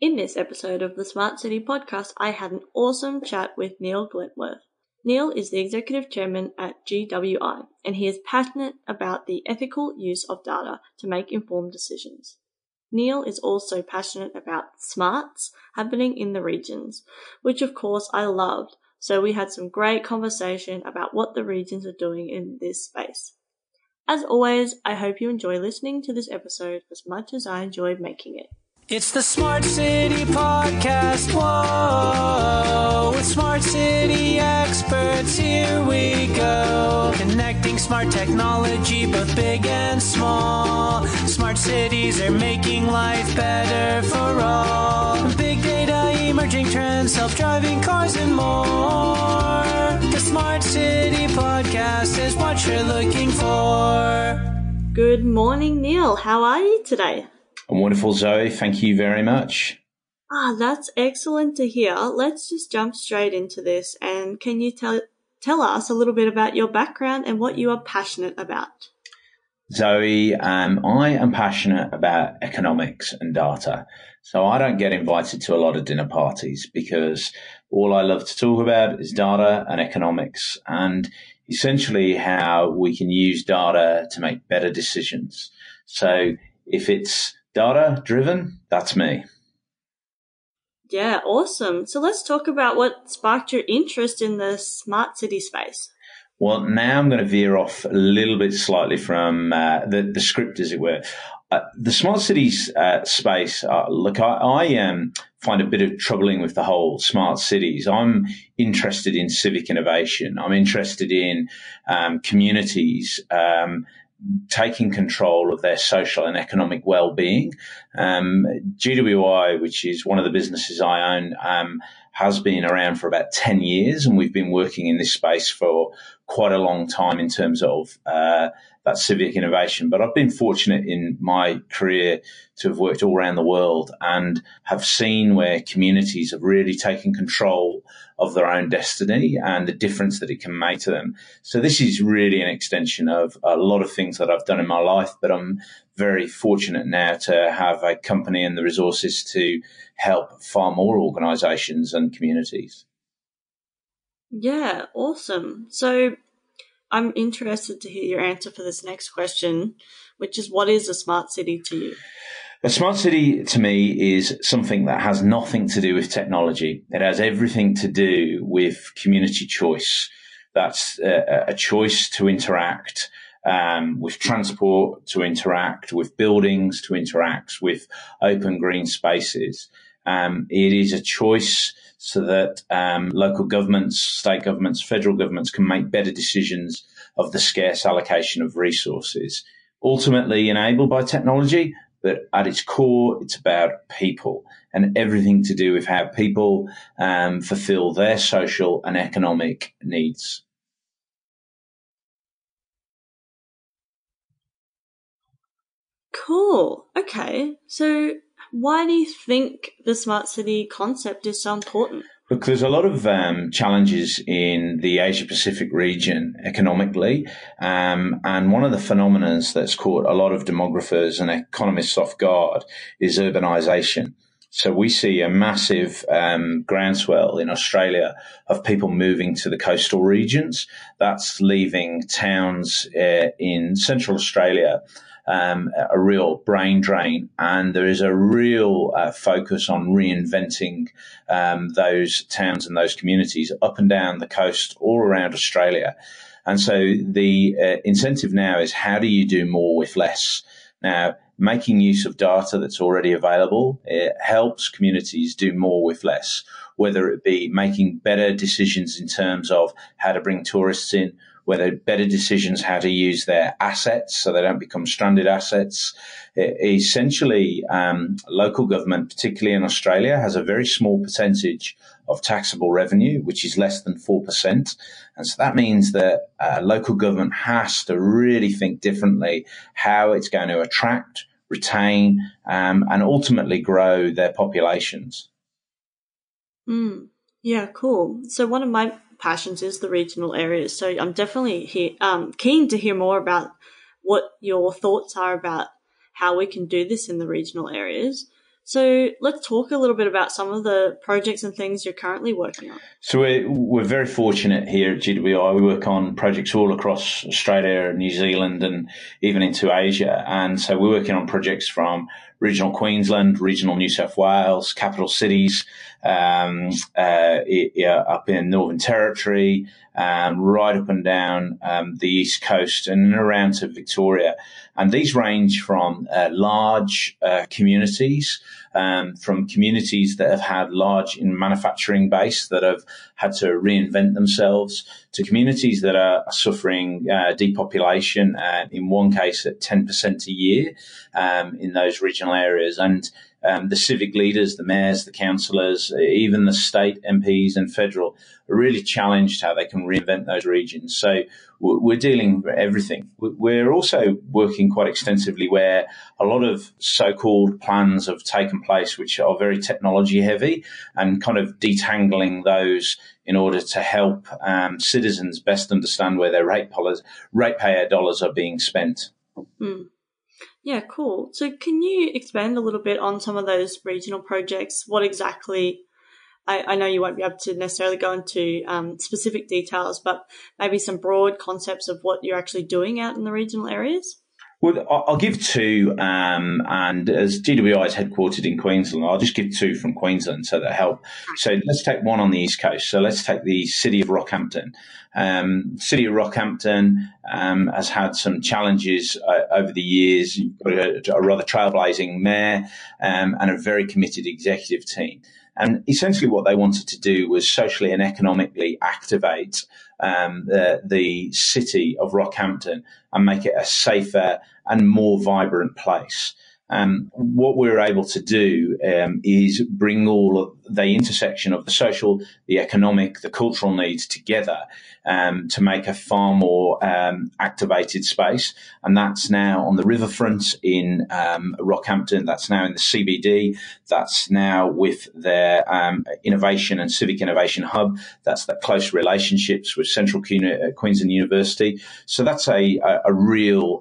In this episode of the Smart City podcast, I had an awesome chat with Neil Glentworth. Neil is the executive chairman at GWI, and he is passionate about the ethical use of data to make informed decisions. Neil is also passionate about smarts happening in the regions, which of course I loved. So we had some great conversation about what the regions are doing in this space. As always, I hope you enjoy listening to this episode as much as I enjoyed making it. It's the Smart City Podcast. Whoa, with Smart City experts, here we go. Connecting smart technology, both big and small. Smart cities are making life better for all. Big data, emerging trends, self driving cars, and more. The Smart City Podcast is what you're looking for. Good morning, Neil. How are you today? Wonderful, Zoe. Thank you very much. Ah, that's excellent to hear. Let's just jump straight into this. And can you tell tell us a little bit about your background and what you are passionate about? Zoe, um, I am passionate about economics and data. So I don't get invited to a lot of dinner parties because all I love to talk about is data and economics and essentially how we can use data to make better decisions. So if it's data driven, that's me. Yeah, awesome. So let's talk about what sparked your interest in the smart city space. Well, now I'm going to veer off a little bit slightly from uh, the, the script, as it were. Uh, the smart cities uh, space, uh, look, I, I um, find a bit of troubling with the whole smart cities. I'm interested in civic innovation. I'm interested in um, communities um, taking control of their social and economic well-being. Um, GWI, which is one of the businesses I own, um, has been around for about 10 years and we've been working in this space for quite a long time in terms of uh, that civic innovation. But I've been fortunate in my career to have worked all around the world and have seen where communities have really taken control of their own destiny and the difference that it can make to them. So this is really an extension of a lot of things that I've done in my life, but I'm very fortunate now to have a company and the resources to help far more organizations and communities. Yeah, awesome. So I'm interested to hear your answer for this next question, which is what is a smart city to you? A smart city to me is something that has nothing to do with technology. It has everything to do with community choice. That's uh, a, a choice to interact um, with transport, to interact with buildings, to interact with open green spaces. Um, it is a choice so that um, local governments, state governments, federal governments can make better decisions of the scarce allocation of resources. Ultimately enabled by technology, but at its core, it's about people and everything to do with how people um, fulfill their social and economic needs. Cool. Okay. So, why do you think the smart city concept is so important? Look, there's a lot of um, challenges in the Asia Pacific region economically. Um, and one of the phenomena that's caught a lot of demographers and economists off guard is urbanization. So we see a massive um, groundswell in Australia of people moving to the coastal regions. That's leaving towns uh, in central Australia um, a real brain drain, and there is a real uh, focus on reinventing um, those towns and those communities up and down the coast, all around Australia. And so the uh, incentive now is how do you do more with less? Now, making use of data that's already available it helps communities do more with less, whether it be making better decisions in terms of how to bring tourists in, whether better decisions how to use their assets so they don't become stranded assets. essentially, um, local government, particularly in Australia, has a very small percentage of taxable revenue, which is less than 4%. And so that means that uh, local government has to really think differently how it's going to attract, retain, um, and ultimately grow their populations. Mm, yeah, cool. So one of my passions is the regional areas. So I'm definitely he- um, keen to hear more about what your thoughts are about how we can do this in the regional areas. So let's talk a little bit about some of the projects and things you're currently working on. So we're, we're very fortunate here at GWI. We work on projects all across Australia, and New Zealand, and even into Asia. And so we're working on projects from regional Queensland, regional New South Wales, capital cities, um, uh, up in Northern Territory, um, right up and down um, the east coast and around to Victoria. And these range from uh, large uh, communities um, from communities that have had large in manufacturing base that have had to reinvent themselves to communities that are suffering uh, depopulation, uh, in one case at 10% a year um, in those regional areas. And um, the civic leaders, the mayors, the councillors, even the state MPs and federal are really challenged how they can reinvent those regions. So we're dealing with everything. We're also working quite extensively where a lot of so-called plans have taken place, which are very technology heavy and kind of detangling those in order to help um, citizens best understand where their rate, dollars, ratepayer dollars are being spent. Mm. Yeah, cool. So, can you expand a little bit on some of those regional projects? What exactly? I, I know you won't be able to necessarily go into um, specific details, but maybe some broad concepts of what you're actually doing out in the regional areas. Well, I'll give two, um, and as GWI is headquartered in Queensland, I'll just give two from Queensland so that help. So let's take one on the east coast. So let's take the city of Rockhampton. Um, city of Rockhampton um, has had some challenges uh, over the years. You've got a, a rather trailblazing mayor um, and a very committed executive team. And essentially, what they wanted to do was socially and economically activate um, the, the city of Rockhampton and make it a safer and more vibrant place. Um, what we're able to do um, is bring all of the intersection of the social, the economic, the cultural needs together um, to make a far more um, activated space. And that's now on the riverfront in um, Rockhampton. That's now in the CBD. That's now with their um, innovation and civic innovation hub. That's the close relationships with Central Queensland University. So that's a, a, a real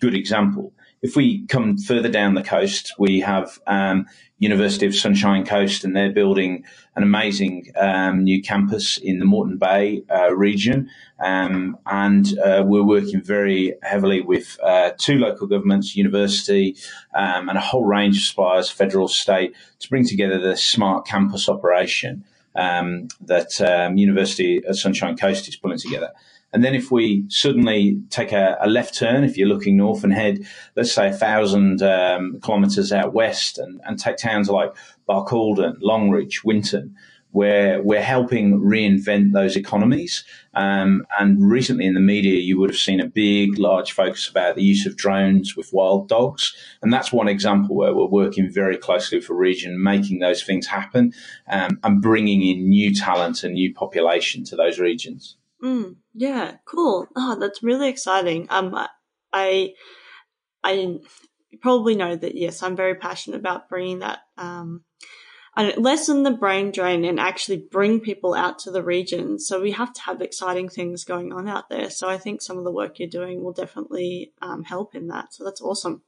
good example. If we come further down the coast, we have um, University of Sunshine Coast, and they're building an amazing um, new campus in the Moreton Bay uh, region. Um, and uh, we're working very heavily with uh, two local governments, university, um, and a whole range of suppliers, federal, state, to bring together the smart campus operation um, that um, University of Sunshine Coast is pulling together. And then if we suddenly take a, a left turn, if you're looking north and head, let's say a thousand um, kilometres out west and, and take towns like Barcaldine, Longreach, Winton, where we're helping reinvent those economies. Um, and recently in the media, you would have seen a big, large focus about the use of drones with wild dogs. And that's one example where we're working very closely with a region, making those things happen um, and bringing in new talent and new population to those regions. Mm, yeah, cool. Oh, that's really exciting. Um, I, I probably know that yes, I'm very passionate about bringing that, um, lessen the brain drain and actually bring people out to the region. So we have to have exciting things going on out there. So I think some of the work you're doing will definitely um, help in that. So that's awesome.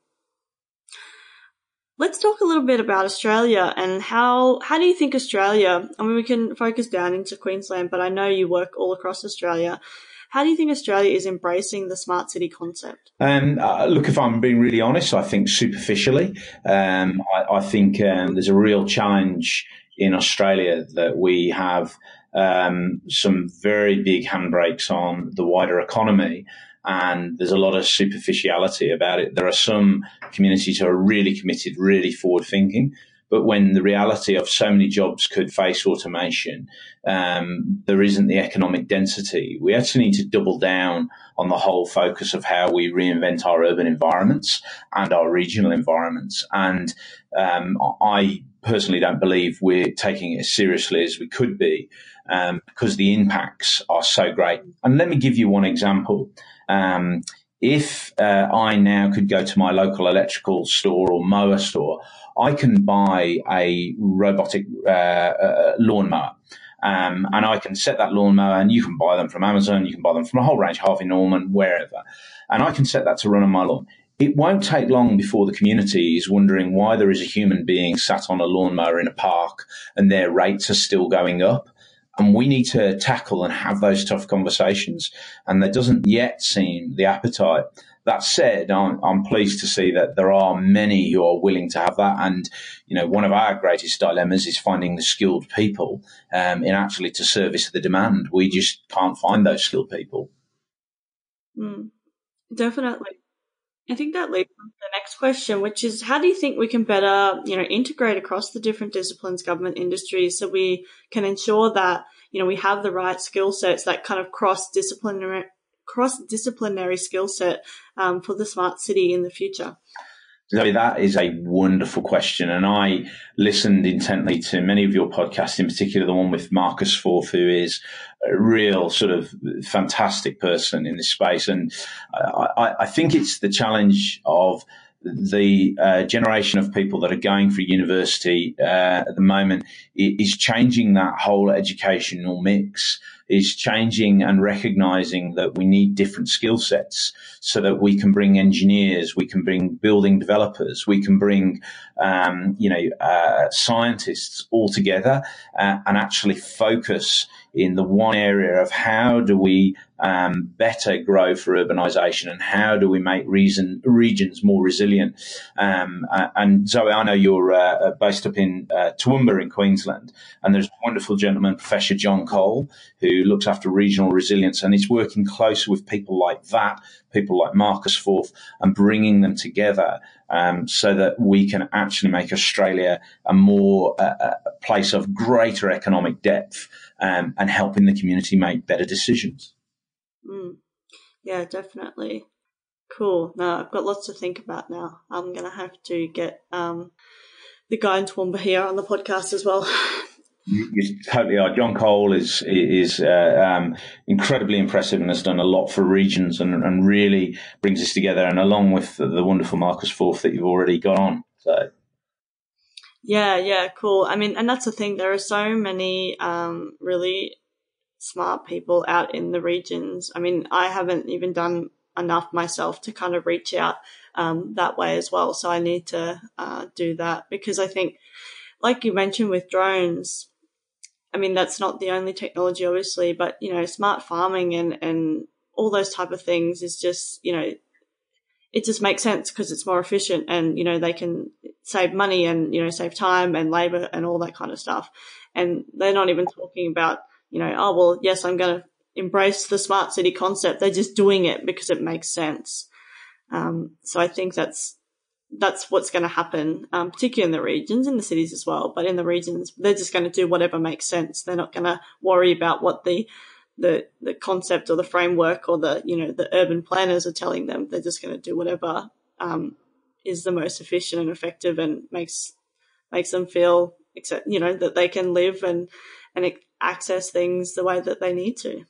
Let's talk a little bit about Australia and how how do you think Australia? I mean, we can focus down into Queensland, but I know you work all across Australia. How do you think Australia is embracing the smart city concept? Um, uh, look, if I'm being really honest, I think superficially. Um, I, I, think um, there's a real challenge in Australia that we have um, some very big handbrakes on the wider economy and there's a lot of superficiality about it. There are some communities who are really committed, really forward thinking. But when the reality of so many jobs could face automation, um, there isn't the economic density. We actually need to double down on the whole focus of how we reinvent our urban environments and our regional environments. And um, I personally don't believe we're taking it as seriously as we could be um, because the impacts are so great. And let me give you one example. Um, if uh, I now could go to my local electrical store or mower store, I can buy a robotic uh, uh, lawnmower. Um, and I can set that lawnmower, and you can buy them from Amazon, you can buy them from a whole range, Harvey Norman, wherever. And I can set that to run on my lawn. it won't take long before the community is wondering why there is a human being sat on a lawnmower in a park and their rates are still going up. And we need to tackle and have those tough conversations. And there doesn't yet seem the appetite. That said, I'm, I'm, pleased to see that there are many who are willing to have that. And, you know, one of our greatest dilemmas is finding the skilled people um, in actually to service the demand. We just can't find those skilled people. Mm, definitely. I think that leads to the next question, which is how do you think we can better, you know, integrate across the different disciplines, government industries, so we can ensure that, you know, we have the right skill sets, that kind of cross disciplinary cross disciplinary skill set um, for the smart city in the future. Zoe, that is a wonderful question. And I listened intently to many of your podcasts, in particular the one with Marcus Foth, who is a real sort of fantastic person in this space. And I, I think it's the challenge of the uh, generation of people that are going for university uh, at the moment is changing that whole educational mix is changing and recognizing that we need different skill sets so that we can bring engineers, we can bring building developers, we can bring, um, you know, uh, scientists all together uh, and actually focus in the one area of how do we um, better grow for urbanisation and how do we make reason, regions more resilient. Um, uh, and Zoe, I know you're uh, based up in uh, Toowoomba in Queensland, and there's a wonderful gentleman, Professor John Cole, who looks after regional resilience, and he's working closely with people like that, people like Marcus Foth, and bringing them together um, so that we can actually make Australia a more uh, a place of greater economic depth um, and helping the community make better decisions. Mm. Yeah, definitely. Cool. Now I've got lots to think about now. I'm going to have to get um, the guy in Toowoomba here on the podcast as well. You, you, totally are. John Cole is is uh, um, incredibly impressive and has done a lot for regions and, and really brings us together. And along with the, the, wonderful Marcus Foth that you've already got on. So. Yeah, yeah, cool. I mean, and that's the thing. There are so many um, really smart people out in the regions. I mean, I haven't even done enough myself to kind of reach out um, that way as well. So I need to uh, do that because I think, like you mentioned with drones, I mean, that's not the only technology, obviously, but you know, smart farming and and all those type of things is just you know, it just makes sense because it's more efficient and you know they can save money and you know save time and labor and all that kind of stuff. And they're not even talking about you know, oh well, yes, I'm going to embrace the smart city concept. They're just doing it because it makes sense. Um, so I think that's that's what's going to happen, um, particularly in the regions, in the cities as well. But in the regions, they're just going to do whatever makes sense. They're not going to worry about what the the the concept or the framework or the you know the urban planners are telling them. They're just going to do whatever um, is the most efficient and effective and makes makes them feel except you know that they can live and and access things the way that they need to.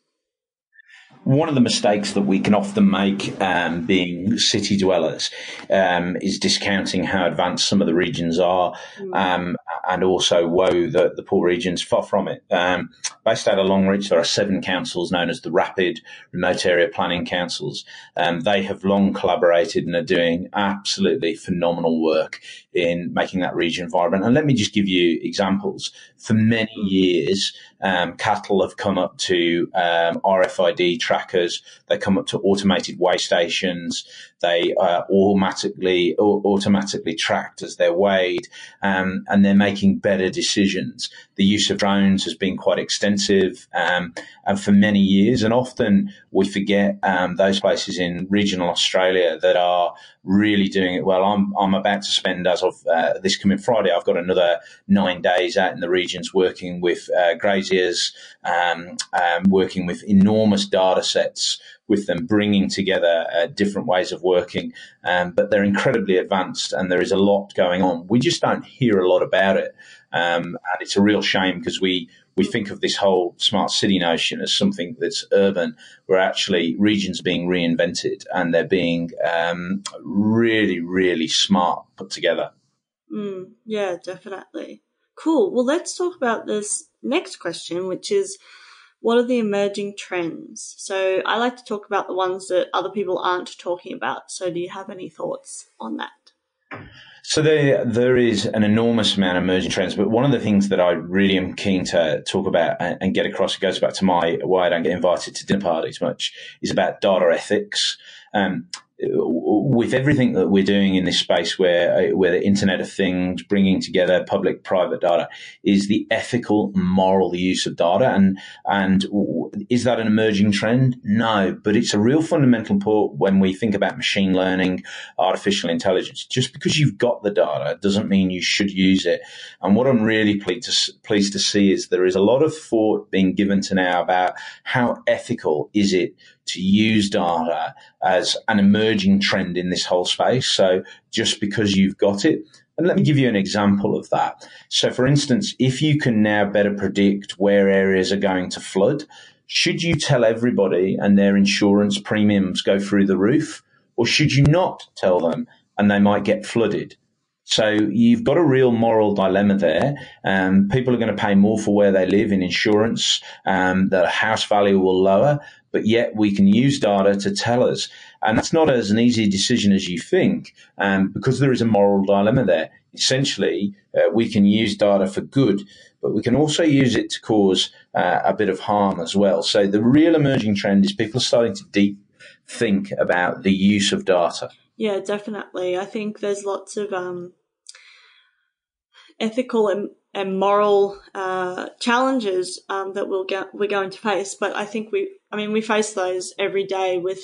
One of the mistakes that we can often make, um, being city dwellers, um, is discounting how advanced some of the regions are, mm. um, and also woe that the poor regions far from it. Um, based out of Longreach, there are seven councils known as the RAPAD Remote Area Planning Councils. Um, they have long collaborated and are doing absolutely phenomenal work in making that region vibrant. And let me just give you examples. For many years, um, cattle have come up to um, RFID trackers. They come up to automated weigh stations. They are automatically automatically tracked as they're weighed, um, and they're making better decisions. The use of drones has been quite extensive, um, and for many years. And often we forget um, those places in regional Australia that are really doing it well. I'm I'm about to spend as of uh, this coming Friday. I've got another nine days out in the regions working with uh, graziers, um, um, working with enormous data sets with them, bringing together uh, different ways of working. Um, but they're incredibly advanced, and there is a lot going on. We just don't hear a lot about it, um, and it's a real shame because we we think of this whole smart city notion as something that's urban, where actually regions are being reinvented and they're being um, really, really smart put together. Mm, yeah, definitely. Cool. Well, let's talk about this next question, which is what are the emerging trends? So I like to talk about the ones that other people aren't talking about. So do you have any thoughts on that? So there, there is an enormous amount of emerging trends, but one of the things that I really am keen to talk about and, get across, it goes back to my why I don't get invited to dinner parties much, is about data ethics. Um, with everything that we're doing in this space where uh, where the internet of things bringing together public private data is the ethical moral use of data. And and is that an emerging trend? No but it's a real fundamental point when we think about machine learning artificial intelligence. Just because you've got the data doesn't mean you should use it. And what I'm really pleased to, pleased to see is there is a lot of thought being given to now about how ethical is it to use data as an emerging trend in this whole space. So just because you've got it, and let me give you an example of that. So, for instance, if you can now better predict where areas are going to flood, should you tell everybody and their insurance premiums go through the roof? Or should you not tell them and they might get flooded? So you've got a real moral dilemma there. Um, people are going to pay more for where they live in insurance. Um, the house value will lower, but yet we can use data to tell us. And that's not as an easy decision as you think, um, because there is a moral dilemma there. Essentially, uh, we can use data for good, but we can also use it to cause uh, a bit of harm as well. So the real emerging trend is people are starting to deep think about the use of data. Yeah, definitely. I think there's lots of um, ethical and, and moral uh, challenges um, that we'll get, we're going to face. But I think we, I mean, we face those every day with,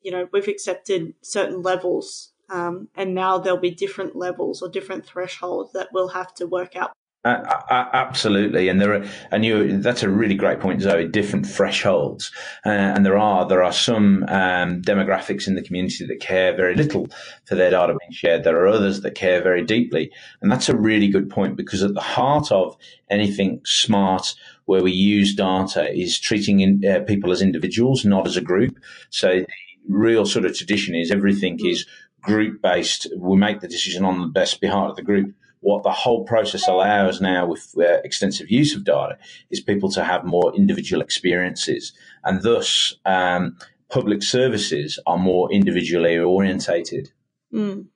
you know, we've accepted certain levels, um, and now there'll be different levels or different thresholds that we'll have to work out uh, absolutely, and there are, and you. That's a really great point, Zoe. Different thresholds, uh, and there are there are some um, demographics in the community that care very little for their data being shared. There are others that care very deeply, and that's a really good point because at the heart of anything smart where we use data is treating in, uh, people as individuals, not as a group. So the real sort of tradition is everything is group based. We make the decision on the best behalf of the group what the whole process allows now with uh, extensive use of data is people to have more individual experiences and thus um, public services are more individually orientated. Mm.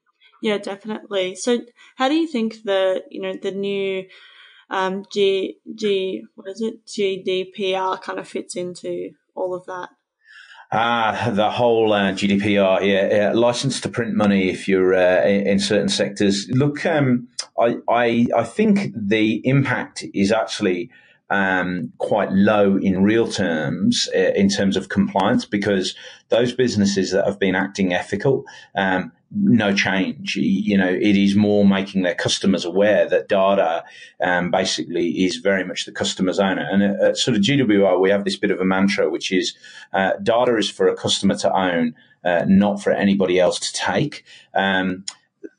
Yeah, definitely. So how do you think the, you know, the new um, G, G, what is it? GDPR kind of fits into all of that? Ah, the whole uh, GDPR, yeah, yeah, license to print money if you're uh, in, certain sectors. Look, um, I, I, I think the impact is actually um, quite low in real terms uh, in terms of compliance because those businesses that have been acting ethical, um, no change. You know, it is more making their customers aware that data um, basically is very much the customer's owner. And at, sort of GWI, we have this bit of a mantra, which is uh, data is for a customer to own, uh, not for anybody else to take. Um,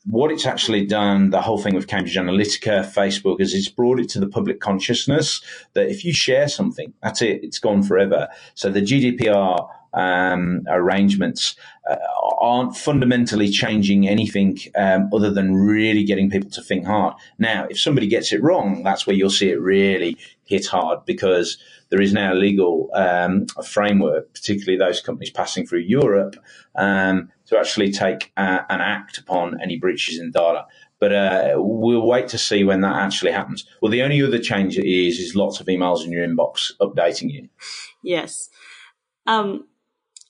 what it's actually done, the whole thing with Cambridge Analytica, Facebook, is it's brought it to the public consciousness that if you share something, that's it, it's gone forever. So the GDPR um, arrangements uh, aren't fundamentally changing anything um, other than really getting people to think hard. Now, if somebody gets it wrong, that's where you'll see it really hit hard because there is now a legal um, framework, particularly those companies passing through Europe, um, to actually take uh, an act upon any breaches in data. But uh, we'll wait to see when that actually happens. Well, the only other change is is lots of emails in your inbox updating you. Yes. Um,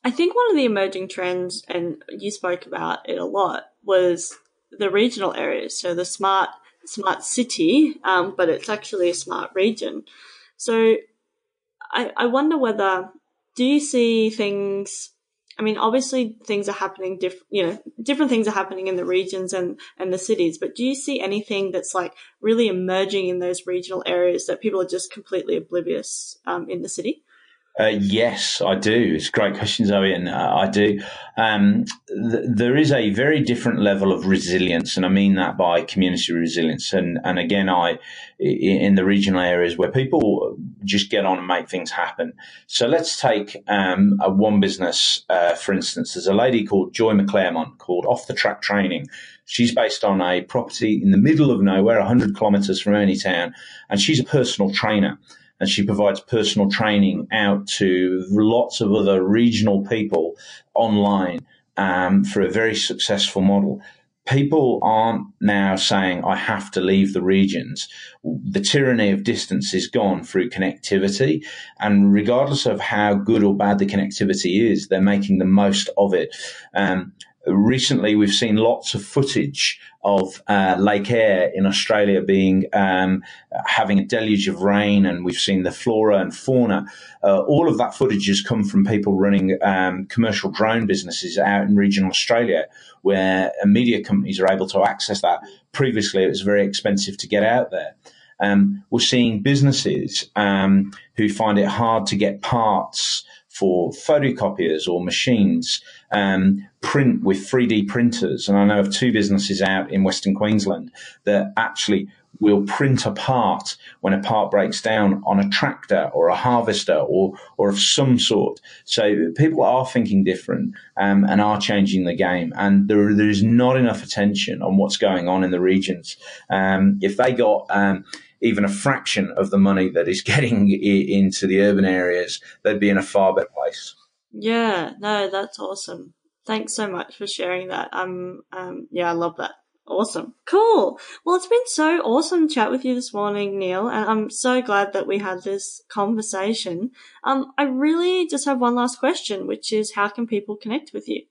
I think one of the emerging trends, and you spoke about it a lot, was the regional areas. So the smart smart city, um, but it's actually a smart region. So I, I wonder whether do you see things I mean, obviously things are happening you know, different things are happening in the regions and, and the cities, but do you see anything that's like really emerging in those regional areas that people are just completely oblivious um, in the city? Uh, yes, I do. It's a great question, Zoe, and uh, I do. Um, th- there is a very different level of resilience, and I mean that by community resilience. And and again, I in the regional areas where people just get on and make things happen. So let's take um, a one business, uh, for instance. There's a lady called Joy McClaremont called Off the Track Training. She's based on a property in the middle of nowhere, 100 kilometres from any town, and she's a personal trainer. And she provides personal training out to lots of other regional people online um, for a very successful model people aren't now saying, I have to leave the regions. The tyranny of distance is gone through connectivity. And regardless of how good or bad the connectivity is, they're making the most of it. Um, recently, we've seen lots of footage of uh, Lake Eyre in Australia being um, having a deluge of rain, and we've seen the flora and fauna. Uh, all of that footage has come from people running um, commercial drone businesses out in regional Australia where media companies are able to access that. Previously, it was very expensive to get out there. Um, we're seeing businesses um, who find it hard to get parts for photocopiers or machines um, print with 3D printers. And I know of two businesses out in Western Queensland that actually will print a part when a part breaks down on a tractor or a harvester or or of some sort. So people are thinking different um, and are changing the game. And there there is not enough attention on what's going on in the regions. Um, if they got um, even a fraction of the money that is getting into the urban areas, they'd be in a far better place. Yeah, no, that's awesome. Thanks so much for sharing that. Um, um, yeah, I love that. Awesome. Cool. Well, it's been so awesome to chat with you this morning, Neil, and I'm so glad that we had this conversation. Um, I really just have one last question, which is how can people connect with you?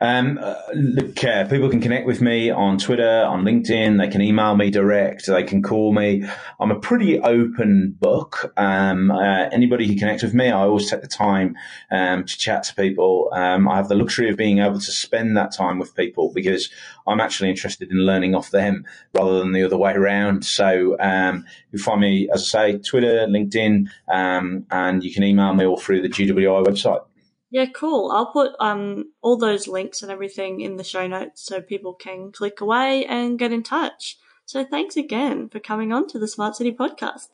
Um, uh, look, uh, people can connect with me on Twitter, on LinkedIn. They can email me direct. They can call me. I'm a pretty open book. Um, uh, anybody who connects with me, I always take the time um, to chat to people. Um, I have the luxury of being able to spend that time with people because I'm actually interested in learning off them rather than the other way around. So um, you find me, as I say, Twitter, LinkedIn, um, and you can email me all through the GWI website. Yeah, cool. I'll put um all those links and everything in the show notes so people can click away and get in touch. So thanks again for coming on to the Smart City podcast.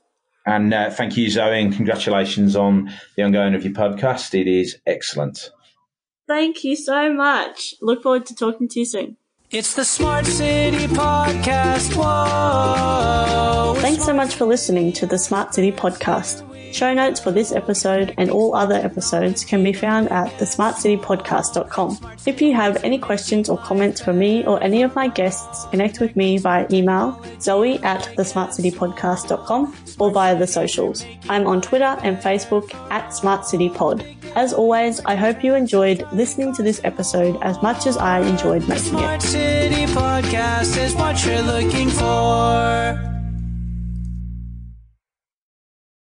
And uh, thank you, Zoe, and congratulations on the ongoing of your podcast. It is excellent. Thank you so much. Look forward to talking to you soon. It's the Smart City Podcast. Whoa. Thanks so much for listening to the Smart City Podcast. Show notes for this episode and all other episodes can be found at thesmartcitypodcast.com. If you have any questions or comments for me or any of my guests, connect with me via email, zoe at thesmartcitypodcast.com or via the socials. I'm on Twitter and Facebook at SmartCityPod. As always, I hope you enjoyed listening to this episode as much as I enjoyed making it. Smart City Podcast is what you're looking for.